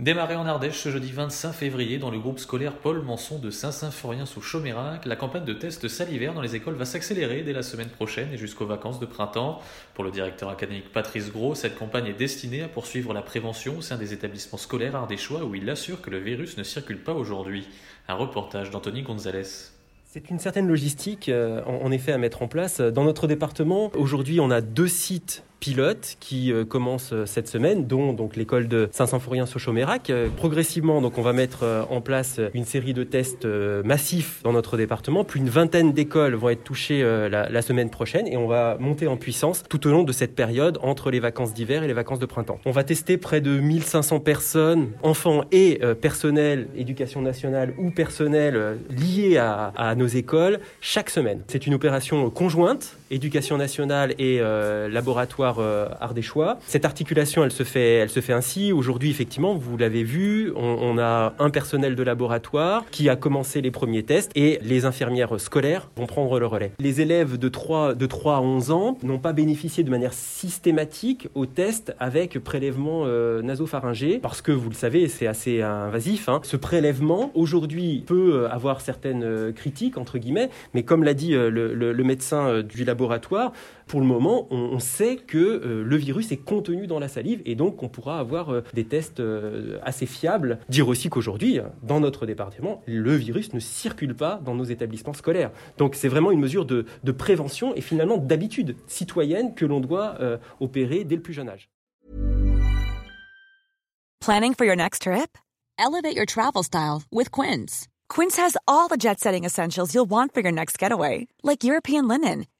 Démarré en Ardèche ce jeudi 25 février dans le groupe scolaire Paul Manson de Saint-Symphorien sous Chaumérac, la campagne de tests salivaires dans les écoles va s'accélérer dès la semaine prochaine et jusqu'aux vacances de printemps. Pour le directeur académique Patrice Gros, cette campagne est destinée à poursuivre la prévention au sein des établissements scolaires ardéchois où il assure que le virus ne circule pas aujourd'hui. Un reportage d'Anthony Gonzalez. C'est une certaine logistique, euh, en effet, à mettre en place. Dans notre département, aujourd'hui, on a deux sites pilotes qui euh, commencent euh, cette semaine, dont donc l'école de Saint-Symphorien-Sochaux-Mérac. Euh, progressivement, donc on va mettre en place une série de tests massifs dans notre département. Plus une vingtaine d'écoles vont être touchées la, semaine prochaine et on va monter en puissance tout au long de cette période entre les vacances d'hiver et les vacances de printemps. On va tester près de 1500 personnes, enfants et personnel éducation nationale ou personnel liés à, à, nos écoles chaque semaine. C'est une opération conjointe, éducation nationale et laboratoire euh, ardéchois. Cette articulation, elle se fait, elle se fait ainsi. Aujourd'hui, effectivement, vous l'avez vu, on, a un personnel de laboratoire qui a commencé les premiers tests et les infirmières scolaires vont prendre le relais. Les élèves de 3, de 3 à 11 ans n'ont pas bénéficié de manière systématique aux tests avec prélèvement euh, nasopharyngé parce que vous le savez, c'est assez invasif. Hein. Ce prélèvement, aujourd'hui, peut avoir certaines euh, critiques, entre guillemets, mais comme l'a dit le, médecin du laboratoire, pour le moment, on sait que euh, le virus est contenu dans la salive et donc on pourra avoir euh, des tests euh, assez fiables. Dire aussi qu'aujourd'hui, dans notre département, le virus ne circule pas dans nos établissements scolaires. Donc c'est vraiment une mesure de, de prévention et finalement d'habitude citoyenne que l'on doit opérer dès le plus jeune âge. Planning for your next trip? Elevate your travel style with Quince. Quince has all the jet-setting essentials you'll want for your next getaway, like European linen